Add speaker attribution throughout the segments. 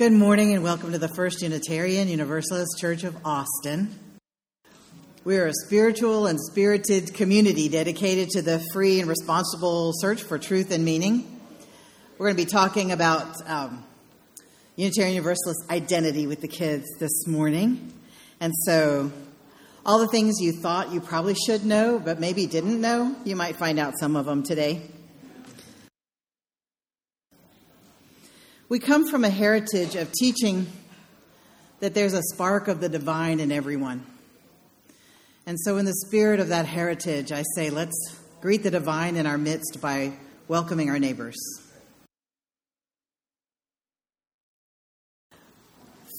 Speaker 1: Good morning and welcome to the First Unitarian Universalist Church of Austin. We are a spiritual and spirited community dedicated to the free and responsible search for truth and meaning. We're going to be talking about um, Unitarian Universalist identity with the kids this morning. And so, all the things you thought you probably should know, but maybe didn't know, you might find out some of them today. We come from a heritage of teaching that there's a spark of the divine in everyone. And so, in the spirit of that heritage, I say, let's greet the divine in our midst by welcoming our neighbors.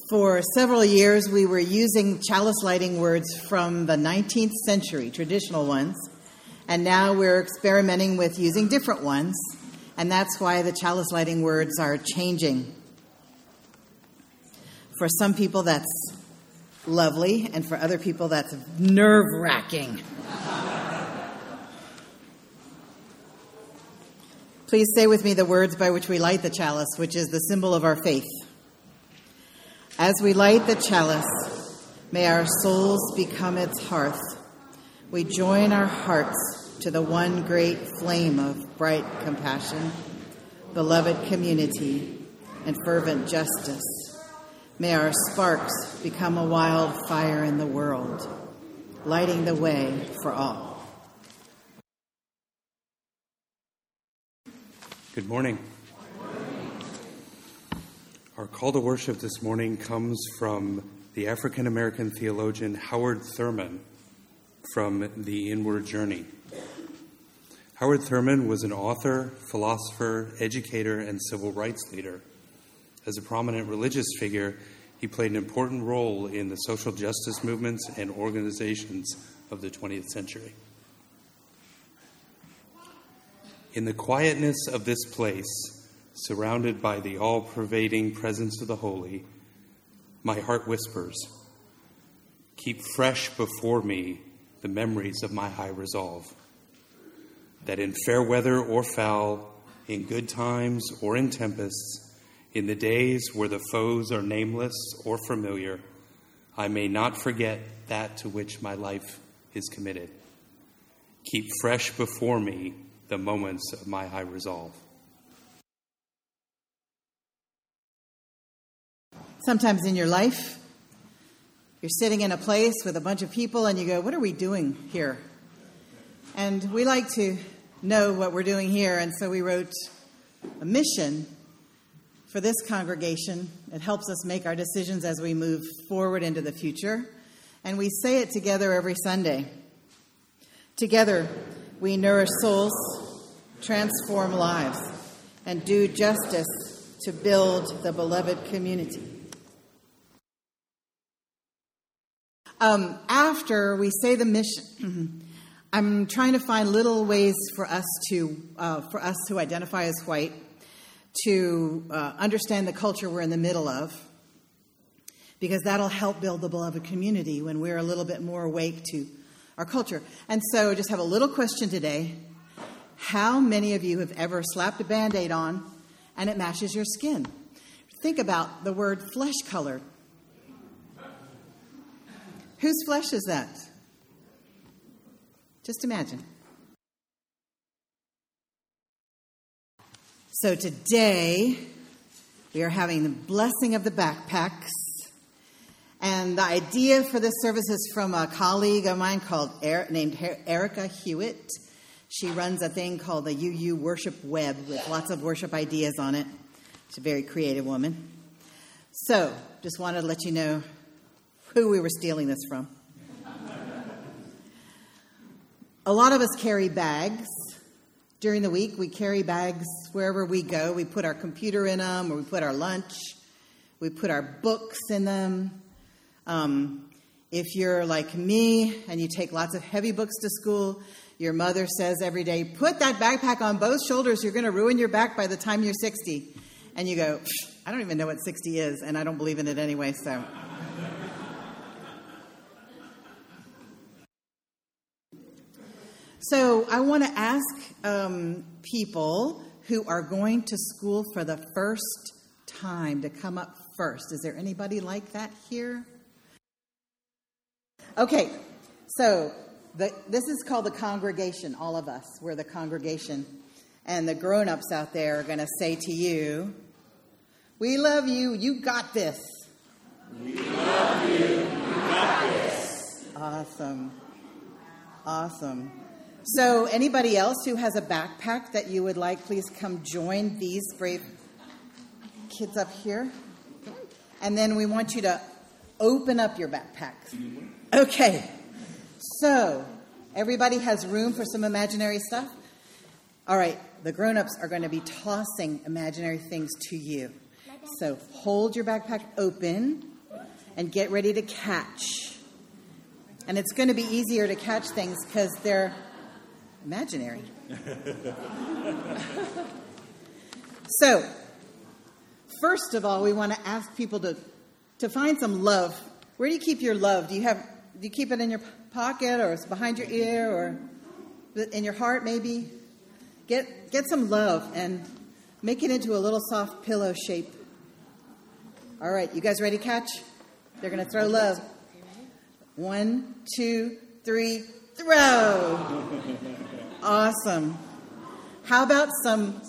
Speaker 1: For several years, we were using chalice lighting words from the 19th century, traditional ones, and now we're experimenting with using different ones and that's why the chalice lighting words are changing. For some people, that's lovely, and for other people, that's nerve wracking. Please say with me the words by which we light the chalice, which is the symbol of our faith. As we light the chalice, may our souls become its hearth. We join our hearts to the one great flame of bright compassion, beloved community, and fervent justice. May our sparks become a wildfire in the world, lighting the way for all.
Speaker 2: Good morning. Our call to worship this morning comes from the African American theologian Howard Thurman from The Inward Journey. Howard Thurman was an author, philosopher, educator, and civil rights leader. As a prominent religious figure, he played an important role in the social justice movements and organizations of the 20th century. In the quietness of this place, surrounded by the all pervading presence of the holy, my heart whispers, Keep fresh before me the memories of my high resolve that in fair weather or foul, in good times or in tempests, in the days where the foes are nameless or familiar, I may not forget that to which my life is committed. Keep fresh before me the moments of my high resolve.
Speaker 1: Sometimes in your life, you're sitting in a place with a bunch of people and you go, What are we doing here? And we like to know what we're doing here, and so we wrote a mission for this congregation. It helps us make our decisions as we move forward into the future. And we say it together every Sunday. Together, we nourish souls, transform lives, and do justice to build the beloved community. Um, after we say the mission, I'm trying to find little ways for us to uh, for us who identify as white to uh, understand the culture we're in the middle of, because that'll help build the beloved community when we're a little bit more awake to our culture. And so, just have a little question today: How many of you have ever slapped a Band-Aid on and it matches your skin? Think about the word flesh colored. Whose flesh is that? Just imagine. So today, we are having the blessing of the backpacks. And the idea for this service is from a colleague of mine called er-, named Erika Hewitt. She runs a thing called the UU Worship Web with lots of worship ideas on it. She's a very creative woman. So, just wanted to let you know who we were stealing this from. A lot of us carry bags. During the week, we carry bags wherever we go. We put our computer in them, or we put our lunch, we put our books in them. Um, if you're like me and you take lots of heavy books to school, your mother says every day, put that backpack on both shoulders. You're going to ruin your back by the time you're 60. And you go, I don't even know what 60 is, and I don't believe in it anyway, so. So I want to ask um, people who are going to school for the first time to come up first. Is there anybody like that here? Okay, so the, this is called the congregation, all of us. We're the congregation. And the grown ups out there are going to say to you, We love you, you got this.
Speaker 3: We love you, you got this.
Speaker 1: Awesome. Awesome. So, anybody else who has a backpack that you would like, please come join these brave kids up here. And then we want you to open up your backpacks. Okay. So, everybody has room for some imaginary stuff? All right, the grown ups are going to be tossing imaginary things to you. So, hold your backpack open and get ready to catch. And it's going to be easier to catch things because they're imaginary. so, first of all, we want to ask people to, to find some love. Where do you keep your love? Do you have do you keep it in your pocket or it's behind your ear or in your heart maybe? Get get some love and make it into a little soft pillow shape. All right, you guys ready to catch? They're going to throw love. One, two, three, throw. Awesome. How about some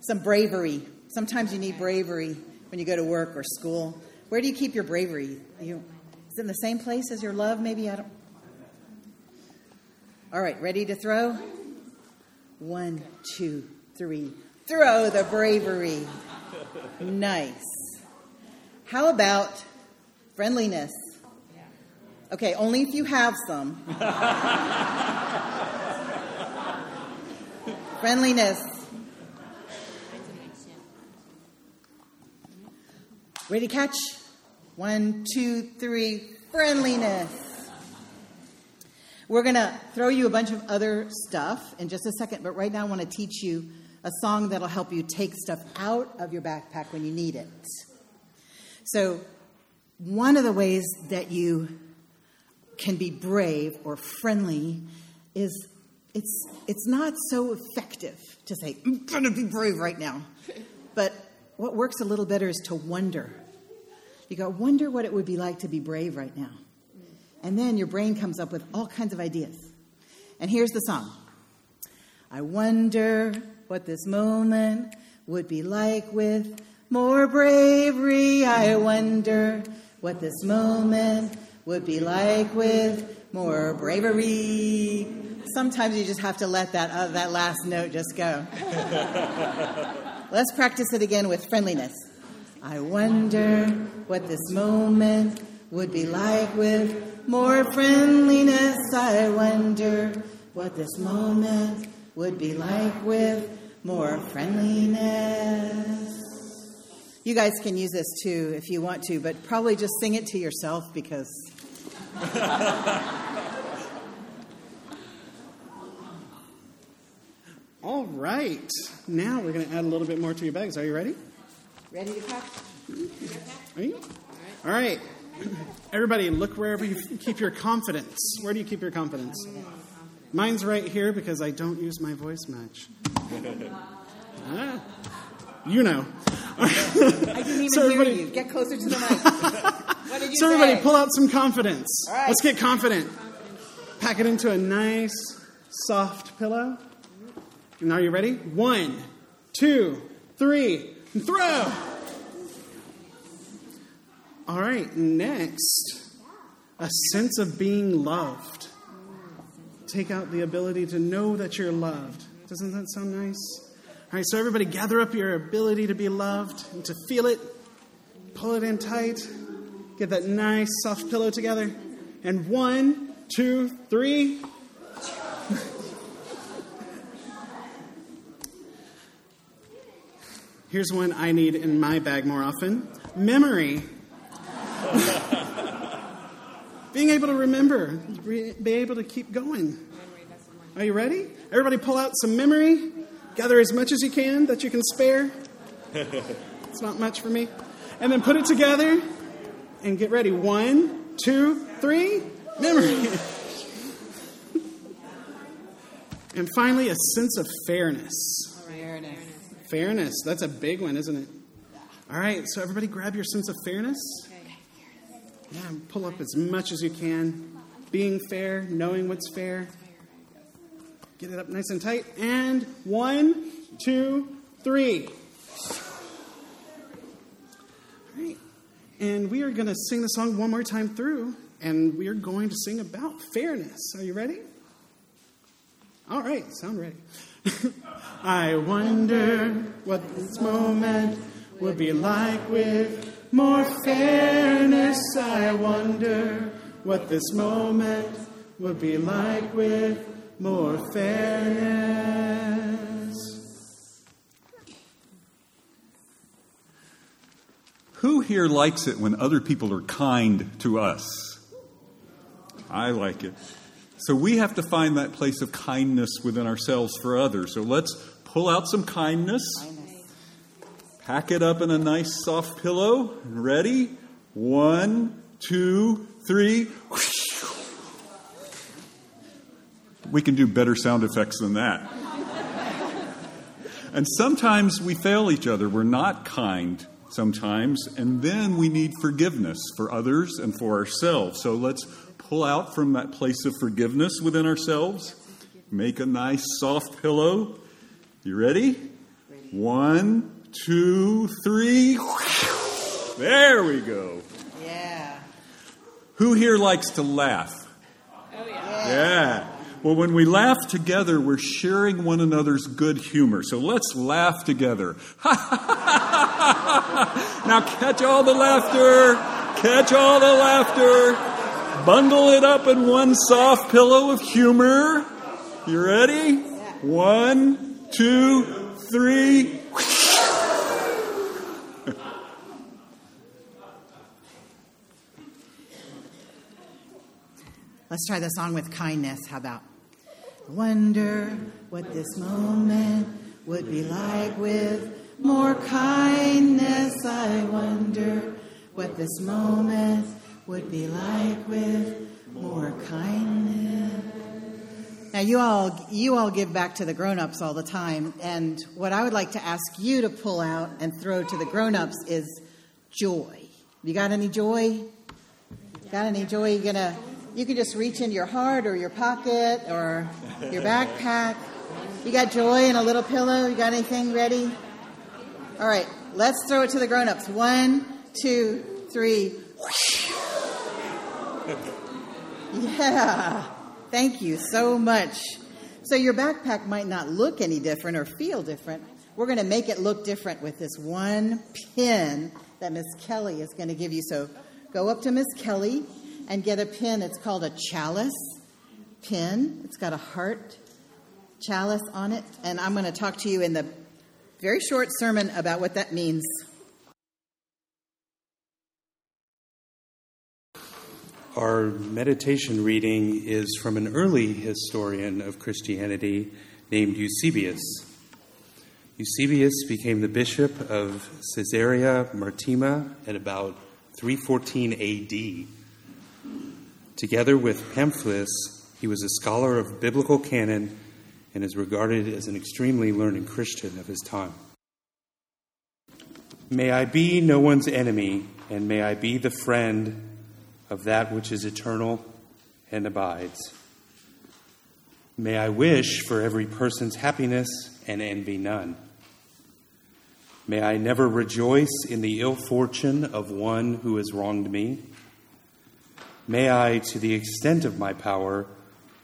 Speaker 1: some bravery? Sometimes you need bravery when you go to work or school. Where do you keep your bravery? You, is it in the same place as your love? Maybe I don't. All right, ready to throw? One, two, three. Throw the bravery. Nice. How about friendliness? Okay, only if you have some. friendliness. Ready catch? One, two, three. Friendliness. We're going to throw you a bunch of other stuff in just a second, but right now I want to teach you a song that'll help you take stuff out of your backpack when you need it. So, one of the ways that you can be brave or friendly is it's it's not so effective to say I'm going to be brave right now. But what works a little better is to wonder. You go, wonder what it would be like to be brave right now. And then your brain comes up with all kinds of ideas. And here's the song I wonder what this moment would be like with more bravery. I wonder what this moment would be like with more bravery. Sometimes you just have to let that, uh, that last note just go. Let's practice it again with friendliness. I wonder what this moment would be like with more friendliness. I wonder what this moment would be like with more friendliness. You guys can use this too if you want to, but probably just sing it to yourself because.
Speaker 4: All right. Now we're going to add a little bit more to your bags. Are you ready?
Speaker 1: Ready to catch?
Speaker 4: Are you? All right. Everybody, look wherever you keep your confidence. Where do you keep your confidence? Mine's right here because I don't use my voice much. ah, you know.
Speaker 1: I didn't even
Speaker 4: So
Speaker 1: hear
Speaker 4: everybody-
Speaker 1: you. Get closer to the mic. what did you
Speaker 4: So, everybody,
Speaker 1: say?
Speaker 4: pull out some confidence.
Speaker 1: Right.
Speaker 4: Let's get confident. Pack it into a nice, soft pillow. And are you ready? One, two, three, and throw. All right, next, a sense of being loved. Take out the ability to know that you're loved. Doesn't that sound nice? All right, so everybody gather up your ability to be loved and to feel it. Pull it in tight. Get that nice soft pillow together. And one, two, three. Here's one I need in my bag more often memory. Being able to remember, be able to keep going. Are you ready? Everybody pull out some memory. Gather as much as you can that you can spare. It's not much for me. And then put it together and get ready. One, two, three. Memory. and finally, a sense of fairness.
Speaker 1: Fairness.
Speaker 4: Fairness. That's a big one, isn't it? All right, so everybody grab your sense of fairness. Yeah, pull up as much as you can. Being fair, knowing what's fair. Get it up nice and tight. And one, two, three. All right. And we are going to sing the song one more time through, and we are going to sing about fairness. Are you ready? All right, sound ready. I wonder what this moment would be like with more fairness. I wonder what this moment would be like with more fairness.
Speaker 5: Who here likes it when other people are kind to us? I like it. So we have to find that place of kindness within ourselves for others. So let's pull out some kindness. Pack it up in a nice soft pillow. Ready? One, two, three. We can do better sound effects than that. And sometimes we fail each other. We're not kind sometimes, and then we need forgiveness for others and for ourselves. So let's pull out from that place of forgiveness within ourselves. Make a nice soft pillow. You ready? One, two, three. There we go.
Speaker 1: Yeah.
Speaker 5: Who here likes to laugh?
Speaker 1: Oh,
Speaker 5: yeah. Yeah. Well, when we laugh together, we're sharing one another's good humor. So let's laugh together. now catch all the laughter. Catch all the laughter. Bundle it up in one soft pillow of humor. You ready? One, two, three.
Speaker 1: Let's try the song with kindness. How about? I Wonder what this moment would be like with more kindness. I wonder what this moment would be like with more kindness. Now you all you all give back to the grown-ups all the time and what I would like to ask you to pull out and throw to the grown-ups is joy. You got any joy? Got any joy? You gonna you can just reach in your heart or your pocket or your backpack. You got joy in a little pillow? You got anything ready? All right, let's throw it to the grown-ups. One, two, three. Yeah. Thank you so much. So your backpack might not look any different or feel different. We're going to make it look different with this one pin that Miss Kelly is going to give you. So go up to Miss Kelly and get a pin. It's called a chalice pin. It's got a heart chalice on it. And I'm going to talk to you in the very short sermon about what that means.
Speaker 2: Our meditation reading is from an early historian of Christianity named Eusebius. Eusebius became the bishop of Caesarea Maritima at about 314 AD. Together with Pamphilus, he was a scholar of biblical canon and is regarded as an extremely learned Christian of his time. May I be no one's enemy, and may I be the friend of that which is eternal and abides. May I wish for every person's happiness and envy none. May I never rejoice in the ill fortune of one who has wronged me. May I, to the extent of my power,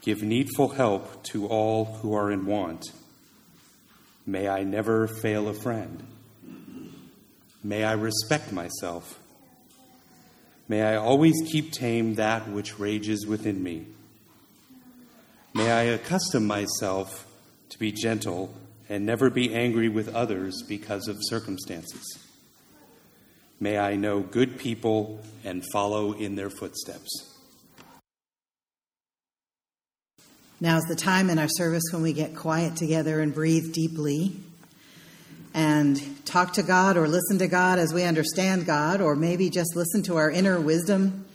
Speaker 2: give needful help to all who are in want. May I never fail a friend. May I respect myself. May I always keep tame that which rages within me. May I accustom myself to be gentle and never be angry with others because of circumstances. May I know good people and follow in their footsteps.
Speaker 1: Now is the time in our service when we get quiet together and breathe deeply and talk to God or listen to God as we understand God, or maybe just listen to our inner wisdom,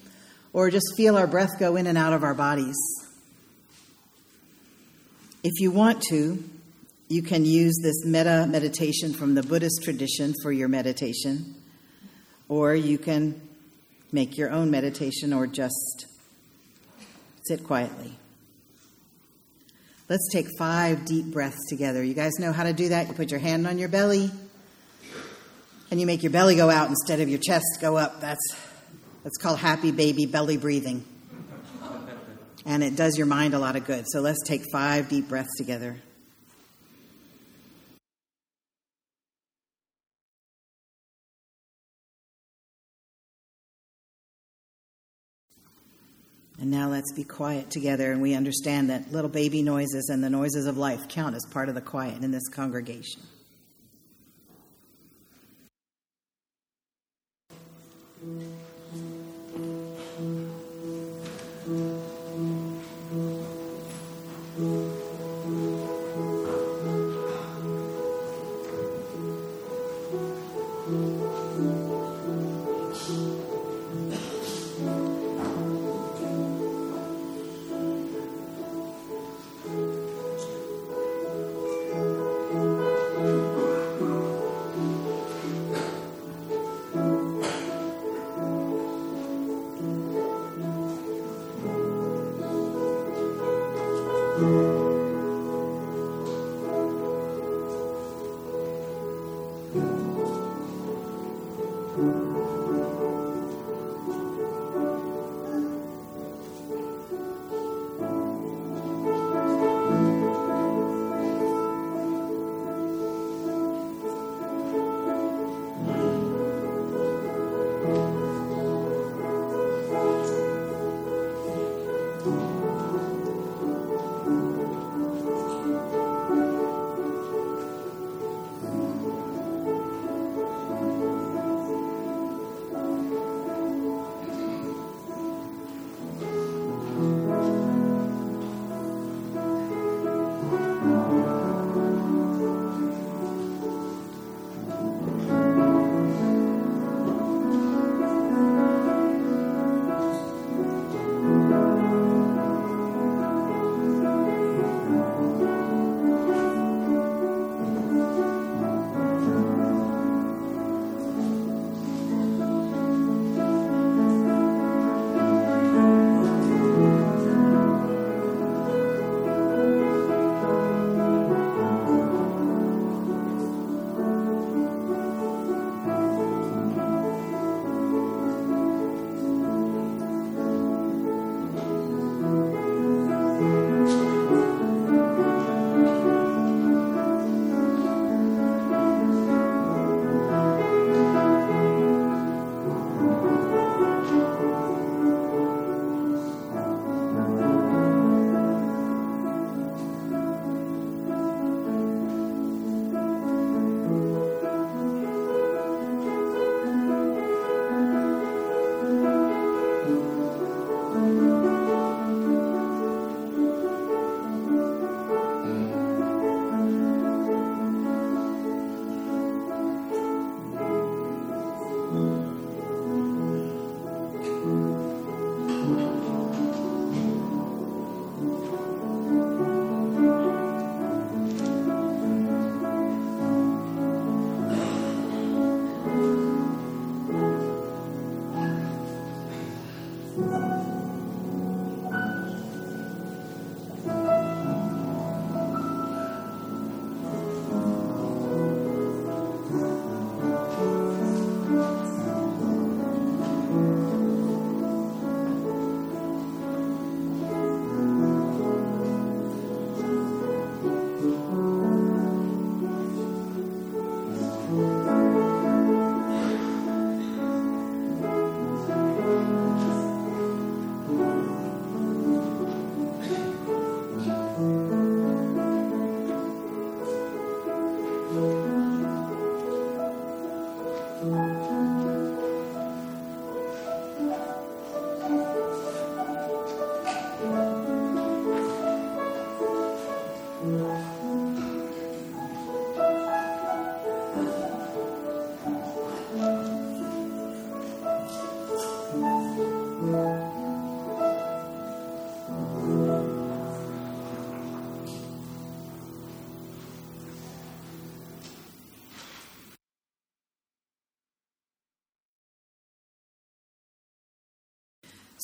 Speaker 1: or just feel our breath go in and out of our bodies. If you want to, you can use this metta meditation from the Buddhist tradition for your meditation. or you can make your own meditation or just sit quietly. Let's take five deep breaths together. You guys know how to do that? You put your hand on your belly and you make your belly go out instead of your chest go up. That's, that's called happy baby belly breathing. And it does your mind a lot of good. So let's take five deep breaths together. And now let's be quiet together and we understand that little baby noises and the noises of life count as part of the quiet in this congregation.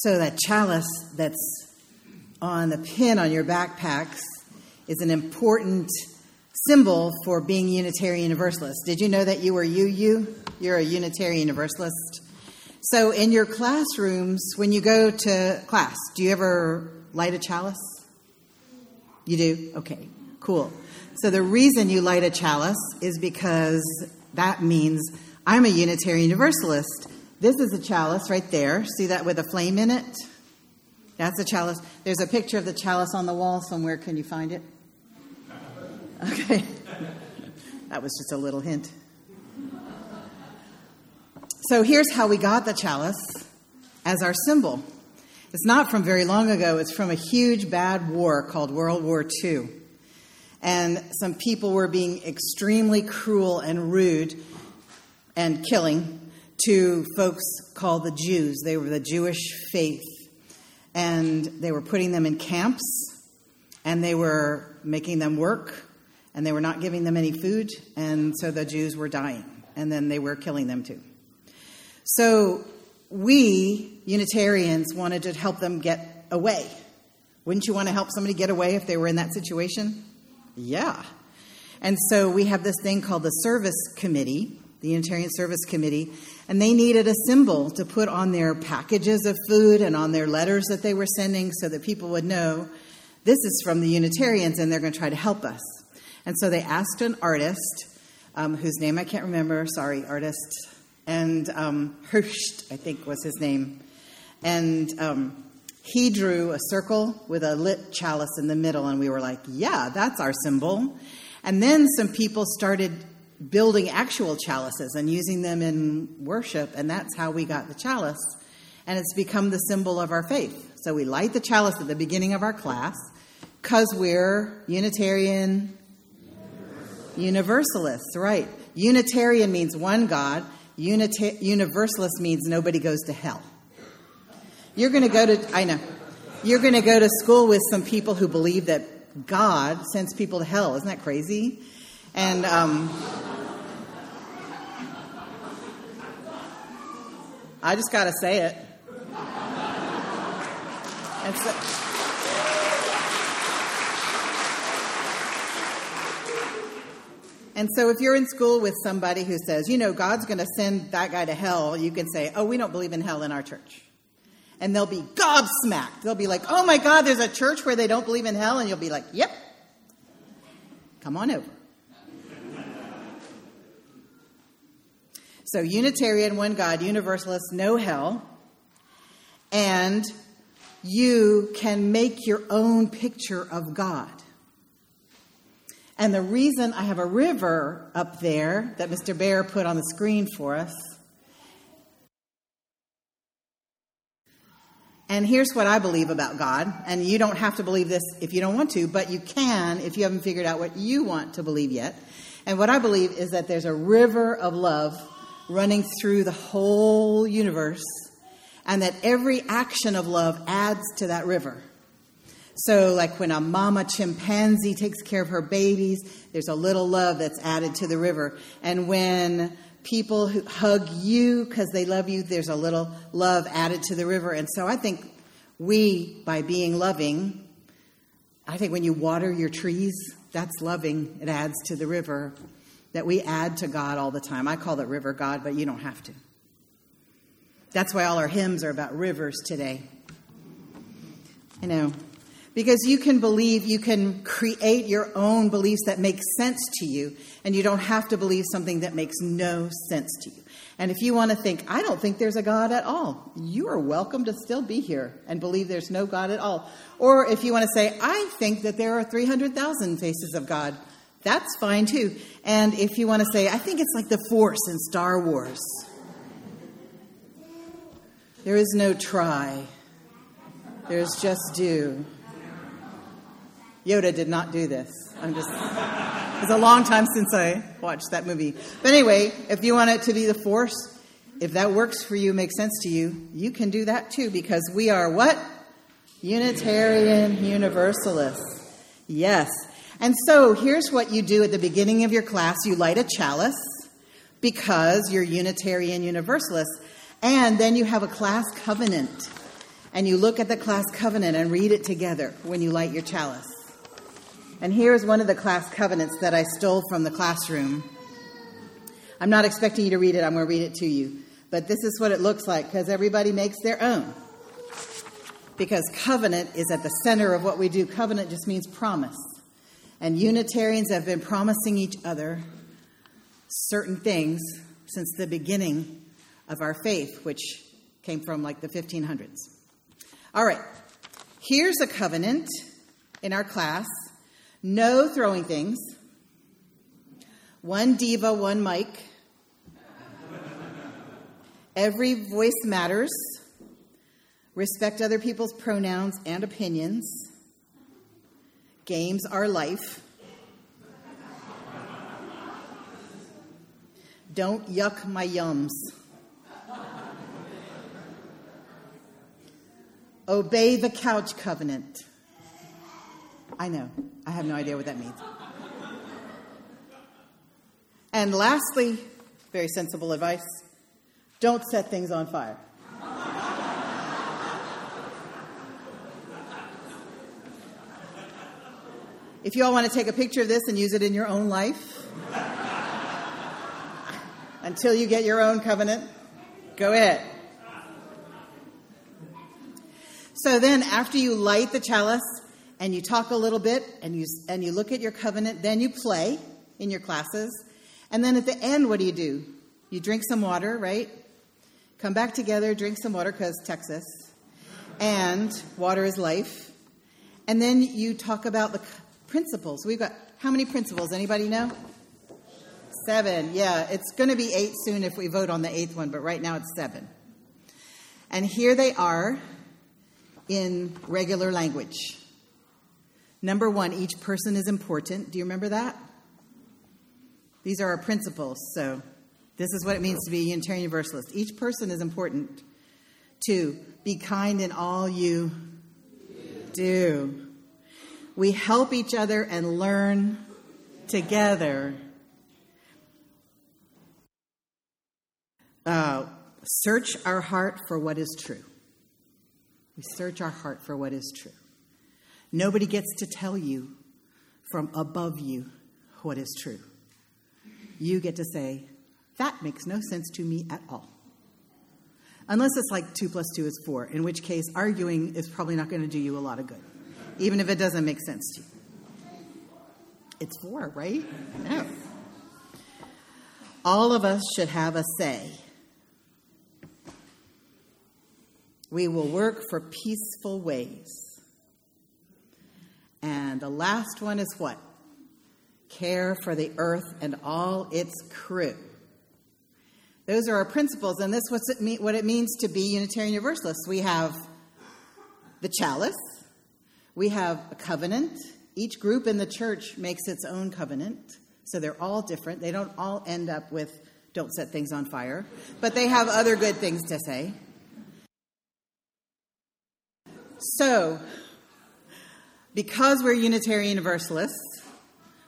Speaker 1: So that chalice that's on the pin on your backpacks is an important symbol for being Unitarian Universalist. Did you know that you were UU? You're a Unitarian Universalist. So, in your classrooms, when you go to class, do you ever light a chalice? You do? Okay, cool. So, the reason you light a chalice is because that means I'm a Unitarian Universalist. This is a chalice right there. See that with a flame in it? That's a chalice. There's a picture of the chalice on the wall somewhere. Can you find it? Okay. that was just a little hint. So here's how we got the chalice as our symbol. It's not from very long ago, it's from a huge bad war called World War II. And some people were being extremely cruel and rude and killing to folks called the Jews. They were the Jewish faith. And they were putting them in camps and they were making them work and they were not giving them any food. And so the Jews were dying and then they were killing them too. So we, Unitarians, wanted to help them get away. Wouldn't you want to help somebody get away if they were in that situation? Yeah. And so we have this thing called the Service Committee, the Unitarian Service Committee, and they needed a symbol to put on their packages of food and on their letters that they were sending so that people would know this is from the Unitarians and they're going to try to help us. And so they asked an artist, um, whose name I can't remember, sorry, artist, and um, Hirst, I think was his name. And um, he drew a circle with a lit chalice in the middle, and we were like, yeah, that's our symbol. And then some people started building actual chalices and using them in worship, and that's how we got the chalice. And it's become the symbol of our faith. So we light the chalice at the beginning of our class because we're Unitarian Universalists, right? Unitarian means one God, Unita- Universalist means nobody goes to hell. You're going to go to, I know, you're going to go to school with some people who believe that God sends people to hell. Isn't that crazy? And um, I just got to say it. And so, if you're in school with somebody who says, you know, God's going to send that guy to hell, you can say, oh, we don't believe in hell in our church. And they'll be gobsmacked. They'll be like, oh my God, there's a church where they don't believe in hell. And you'll be like, yep, come on over. So, Unitarian, one God, Universalist, no hell. And you can make your own picture of God. And the reason I have a river up there that Mr. Bear put on the screen for us. And here's what I believe about God. And you don't have to believe this if you don't want to, but you can if you haven't figured out what you want to believe yet. And what I believe is that there's a river of love running through the whole universe, and that every action of love adds to that river. So, like when a mama chimpanzee takes care of her babies, there's a little love that's added to the river. And when people who hug you because they love you, there's a little love added to the river. And so I think we, by being loving, I think when you water your trees, that's loving. It adds to the river that we add to God all the time. I call it river God, but you don't have to. That's why all our hymns are about rivers today. You know, because you can believe, you can create your own beliefs that make sense to you, and you don't have to believe something that makes no sense to you. And if you want to think, I don't think there's a God at all, you are welcome to still be here and believe there's no God at all. Or if you want to say, I think that there are 300,000 faces of God, that's fine too. And if you want to say, I think it's like the Force in Star Wars, there is no try, there's just do. Yoda did not do this. I'm just, it's a long time since I watched that movie. But anyway, if you want it to be the Force, if that works for you, makes sense to you, you can do that too because we are what? Unitarian Universalists. Yes. And so here's what you do at the beginning of your class you light a chalice because you're Unitarian Universalist, and then you have a class covenant. and you look at the class covenant and read it together when you light your chalice. And here's one of the class covenants that I stole from the classroom. I'm not expecting you to read it, I'm going to read it to you. But this is what it looks like because everybody makes their own. Because covenant is at the center of what we do. Covenant just means promise. And Unitarians have been promising each other certain things since the beginning of our faith, which came from like the 1500s. All right, here's a covenant in our class no throwing things, one diva, one mic. Every voice matters. Respect other people's pronouns and opinions. Games are life. Don't yuck my yums. Obey the couch covenant. I know. I have no idea what that means. And lastly, very sensible advice don't set things on fire. If you all want to take a picture of this and use it in your own life, until you get your own covenant, go ahead. So then, after you light the chalice and you talk a little bit and you, and you look at your covenant, then you play in your classes. And then at the end, what do you do? You drink some water, right? Come back together, drink some water, because Texas. And water is life. And then you talk about the principles. We've got how many principles? Anybody know? Seven. Yeah, it's going to be eight soon if we vote on the eighth one, but right now it's seven. And here they are in regular language. Number one, each person is important. Do you remember that? These are our principles. So, this is what it means to be a Unitarian Universalist. Each person is important. Two, be kind in all you do. We help each other and learn together. Uh, search our heart for what is true. We search our heart for what is true. Nobody gets to tell you from above you what is true. You get to say, that makes no sense to me at all. Unless it's like 2 plus 2 is 4, in which case arguing is probably not going to do you a lot of good even if it doesn't make sense to you. It's four, right? No. All of us should have a say. We will work for peaceful ways. And the last one is what? Care for the earth and all its crew. Those are our principles, and this is what it means to be Unitarian Universalists. We have the chalice, we have a covenant. Each group in the church makes its own covenant. So they're all different. They don't all end up with don't set things on fire, but they have other good things to say. So, because we're Unitarian Universalists,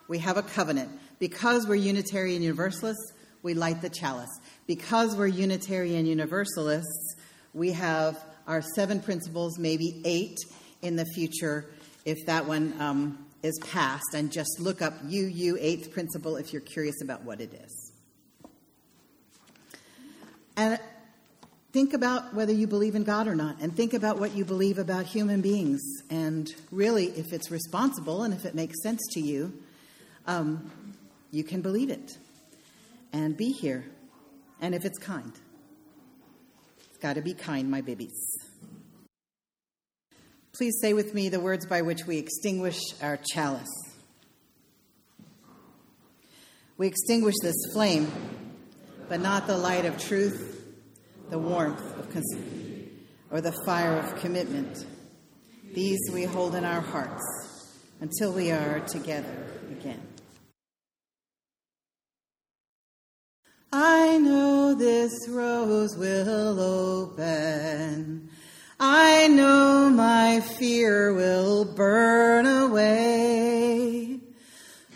Speaker 1: we have a covenant. Because we're Unitarian Universalists, we light the chalice. Because we're Unitarian Universalists, we have our seven principles, maybe eight, in the future if that one um, is passed, and just look up UU eighth principle if you're curious about what it is. And think about whether you believe in God or not, and think about what you believe about human beings, and really, if it's responsible and if it makes sense to you, um, you can believe it and be here. And if it's kind, it's got to be kind, my babies. Please say with me the words by which we extinguish our chalice. We extinguish this flame, but not the light of truth, the warmth of cons- or the fire of commitment. These we hold in our hearts until we are together again. I know this rose will open I know my fear will burn away.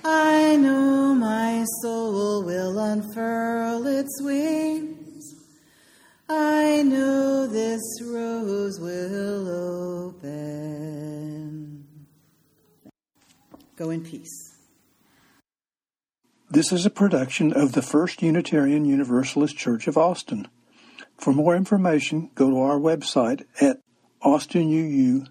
Speaker 1: I know my soul will unfurl its wings. I know this rose will open. Go in peace.
Speaker 6: This is a production of the First Unitarian Universalist Church of Austin. For more information, go to our website at austinuu.org.